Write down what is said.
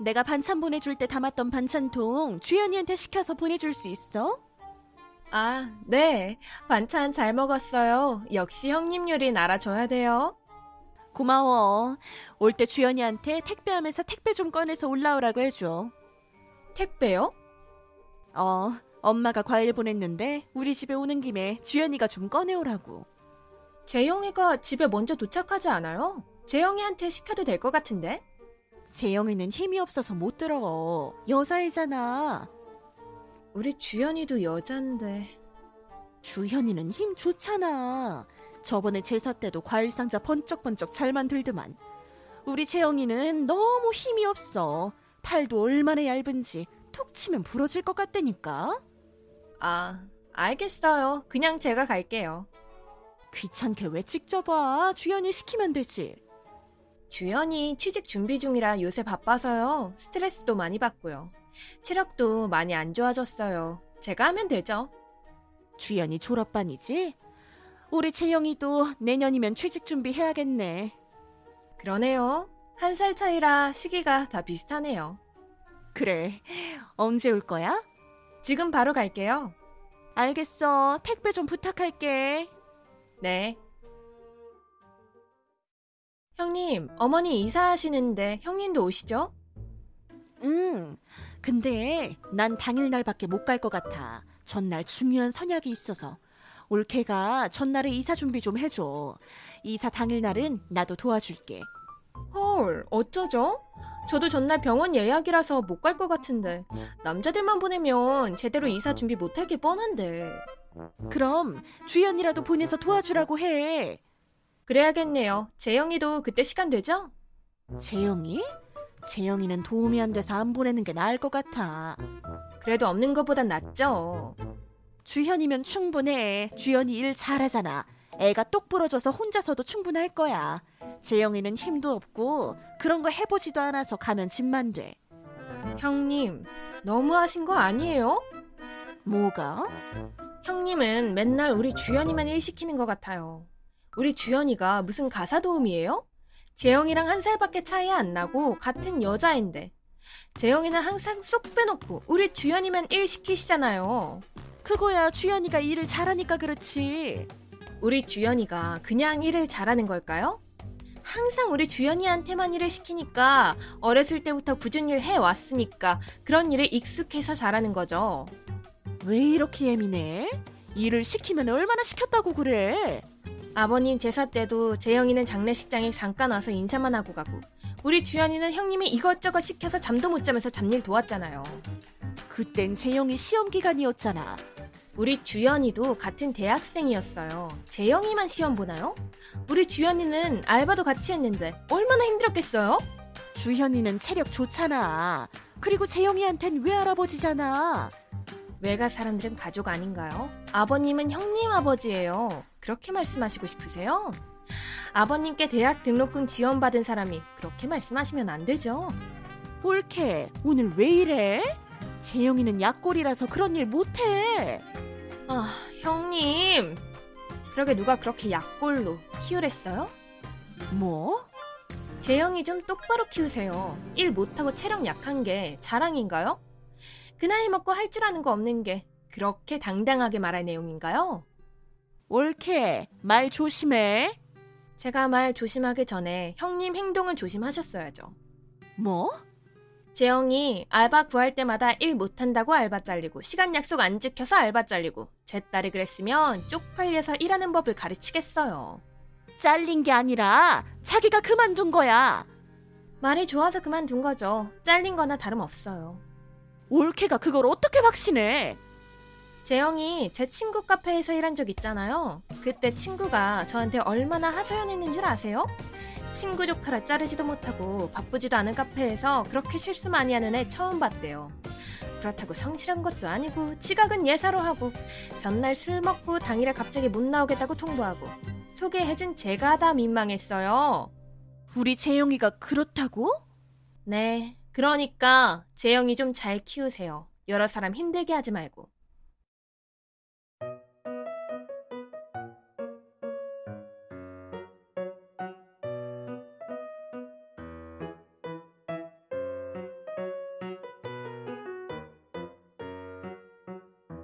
내가 반찬 보내줄 때 담았던 반찬통 주연이한테 시켜서 보내줄 수 있어? 아, 네. 반찬 잘 먹었어요. 역시 형님 요리는 알아줘야 돼요. 고마워. 올 때 주연이한테 택배하면서 택배 좀 꺼내서 올라오라고 해줘. 택배요? 어, 엄마가 과일 보냈는데 우리 집에 오는 김에 주연이가 좀 꺼내오라고. 재영이가 집에 먼저 도착하지 않아요? 재영이한테 시켜도 될 것 같은데? 재영이는 힘이 없어서 못 들어. 여자애잖아. 우리 주연이도 여잔데. 주현이는 힘 좋잖아. 저번에 제사 때도 과일 상자 번쩍번쩍 잘 만들더만. 우리 재영이는 너무 힘이 없어. 팔도 얼마나 얇은지 툭 치면 부러질 것 같다니까. 아, 알겠어요. 그냥 제가 갈게요. 귀찮게 왜 직접 와? 주연이 시키면 되지. 주연이 취직 준비 중이라 요새 바빠서요. 스트레스도 많이 받고요. 체력도 많이 안 좋아졌어요. 제가 하면 되죠. 주연이 졸업반이지? 우리 재영이도 내년이면 취직 준비해야겠네. 그러네요. 한 살 차이라 시기가 다 비슷하네요. 그래. 언제 올 거야? 지금 바로 갈게요. 알겠어. 택배 좀 부탁할게. 네. 형님, 어머니 이사하시는데 형님도 오시죠? 응. 근데 난 당일날밖에 못 갈 것 같아. 전날 중요한 선약이 있어서. 올케가 전날에 이사 준비 좀 해줘. 이사 당일날은 나도 도와줄게. 헐, 어쩌죠? 저도 전날 병원 예약이라서 못 갈 것 같은데. 남자들만 보내면 제대로 이사 준비 못할 게 뻔한데. 그럼 주연이라도 보내서 도와주라고 해. 그래야겠네요. 재영이도 그때 시간 되죠? 재영이? 재영이는 도움이 안 돼서 안 보내는 게 나을 것 같아. 그래도 없는 것보단 낫죠. 주현이면 충분해. 주연이 일 잘하잖아. 애가 똑 부러 져서 혼자서도 충분할 거야. 재영이는 힘도 없고 그런 거 해보지도 않아서 가면 집만 돼. 형님, 너무 하신 거 아니에요? 뭐가? 형님은 맨날 우리 주연이만 일 시키는 것 같아요. 우리 주연이가 무슨 가사 도우미예요? 재영이랑 한 살밖에 차이 안 나고 같은 여자인데 재영이는 항상 쏙 빼놓고 우리 주연이만 일 시키시잖아요. 그거야 주연이가 일을 잘하니까 그렇지. 우리 주연이가 그냥 일을 잘하는 걸까요? 항상 우리 주연이한테만 일을 시키니까 어렸을 때부터 굳은 일 해왔으니까 그런 일에 익숙해서 잘하는 거죠. 왜 이렇게 예민해? 일을 시키면 얼마나 시켰다고 그래? 아버님 제사 때도 재영이는 장례식장에 잠깐 와서 인사만 하고 가고 우리 주연이는 형님이 이것저것 시켜서 잠도 못 자면서 잡일 도왔잖아요. 그땐 재영이 시험 기간이었잖아. 우리 주연이도 같은 대학생이었어요. 재영이만 시험 보나요? 우리 주연이는 알바도 같이 했는데 얼마나 힘들었겠어요? 주현이는 체력 좋잖아. 그리고 재영이한텐 외할아버지잖아. 외가 사람들은 가족 아닌가요? 아버님은 형님 아버지예요. 그렇게 말씀하시고 싶으세요? 아버님께 대학 등록금 지원받은 사람이 그렇게 말씀하시면 안 되죠. 볼케, 오늘 왜 이래? 재영이는 약골이라서 그런 일 못해. 아, 형님. 그러게 누가 그렇게 약골로 키우랬어요? 뭐? 재영이 좀 똑바로 키우세요. 일 못하고 체력 약한 게 자랑인가요? 그 나이 먹고 할 줄 아는 거 없는 게 그렇게 당당하게 말할 내용인가요? 올케, 말 조심해. 제가 말 조심하기 전에 형님 행동을 조심하셨어야죠. 뭐? 재영이 알바 구할 때마다 일 못한다고 알바 잘리고 시간 약속 안 지켜서 알바 잘리고 제 딸이 그랬으면 쪽팔려서 일하는 법을 가르치겠어요. 잘린 게 아니라 자기가 그만둔 거야. 말이 좋아서 그만둔 거죠. 잘린 거나 다름없어요. 올케가 그걸 어떻게 확신해? 재영이 제 친구 카페에서 일한 적 있잖아요. 그때 친구가 저한테 얼마나 하소연했는 줄 아세요? 친구 조카라 자르지도 못하고 바쁘지도 않은 카페에서 그렇게 실수 많이 하는 애 처음 봤대요. 그렇다고 성실한 것도 아니고 지각은 예사로 하고 전날 술 먹고 당일에 갑자기 못 나오겠다고 통보하고 소개해준 제가 다 민망했어요. 우리 재영이가 그렇다고? 네, 그러니까 재영이 좀 잘 키우세요. 여러 사람 힘들게 하지 말고.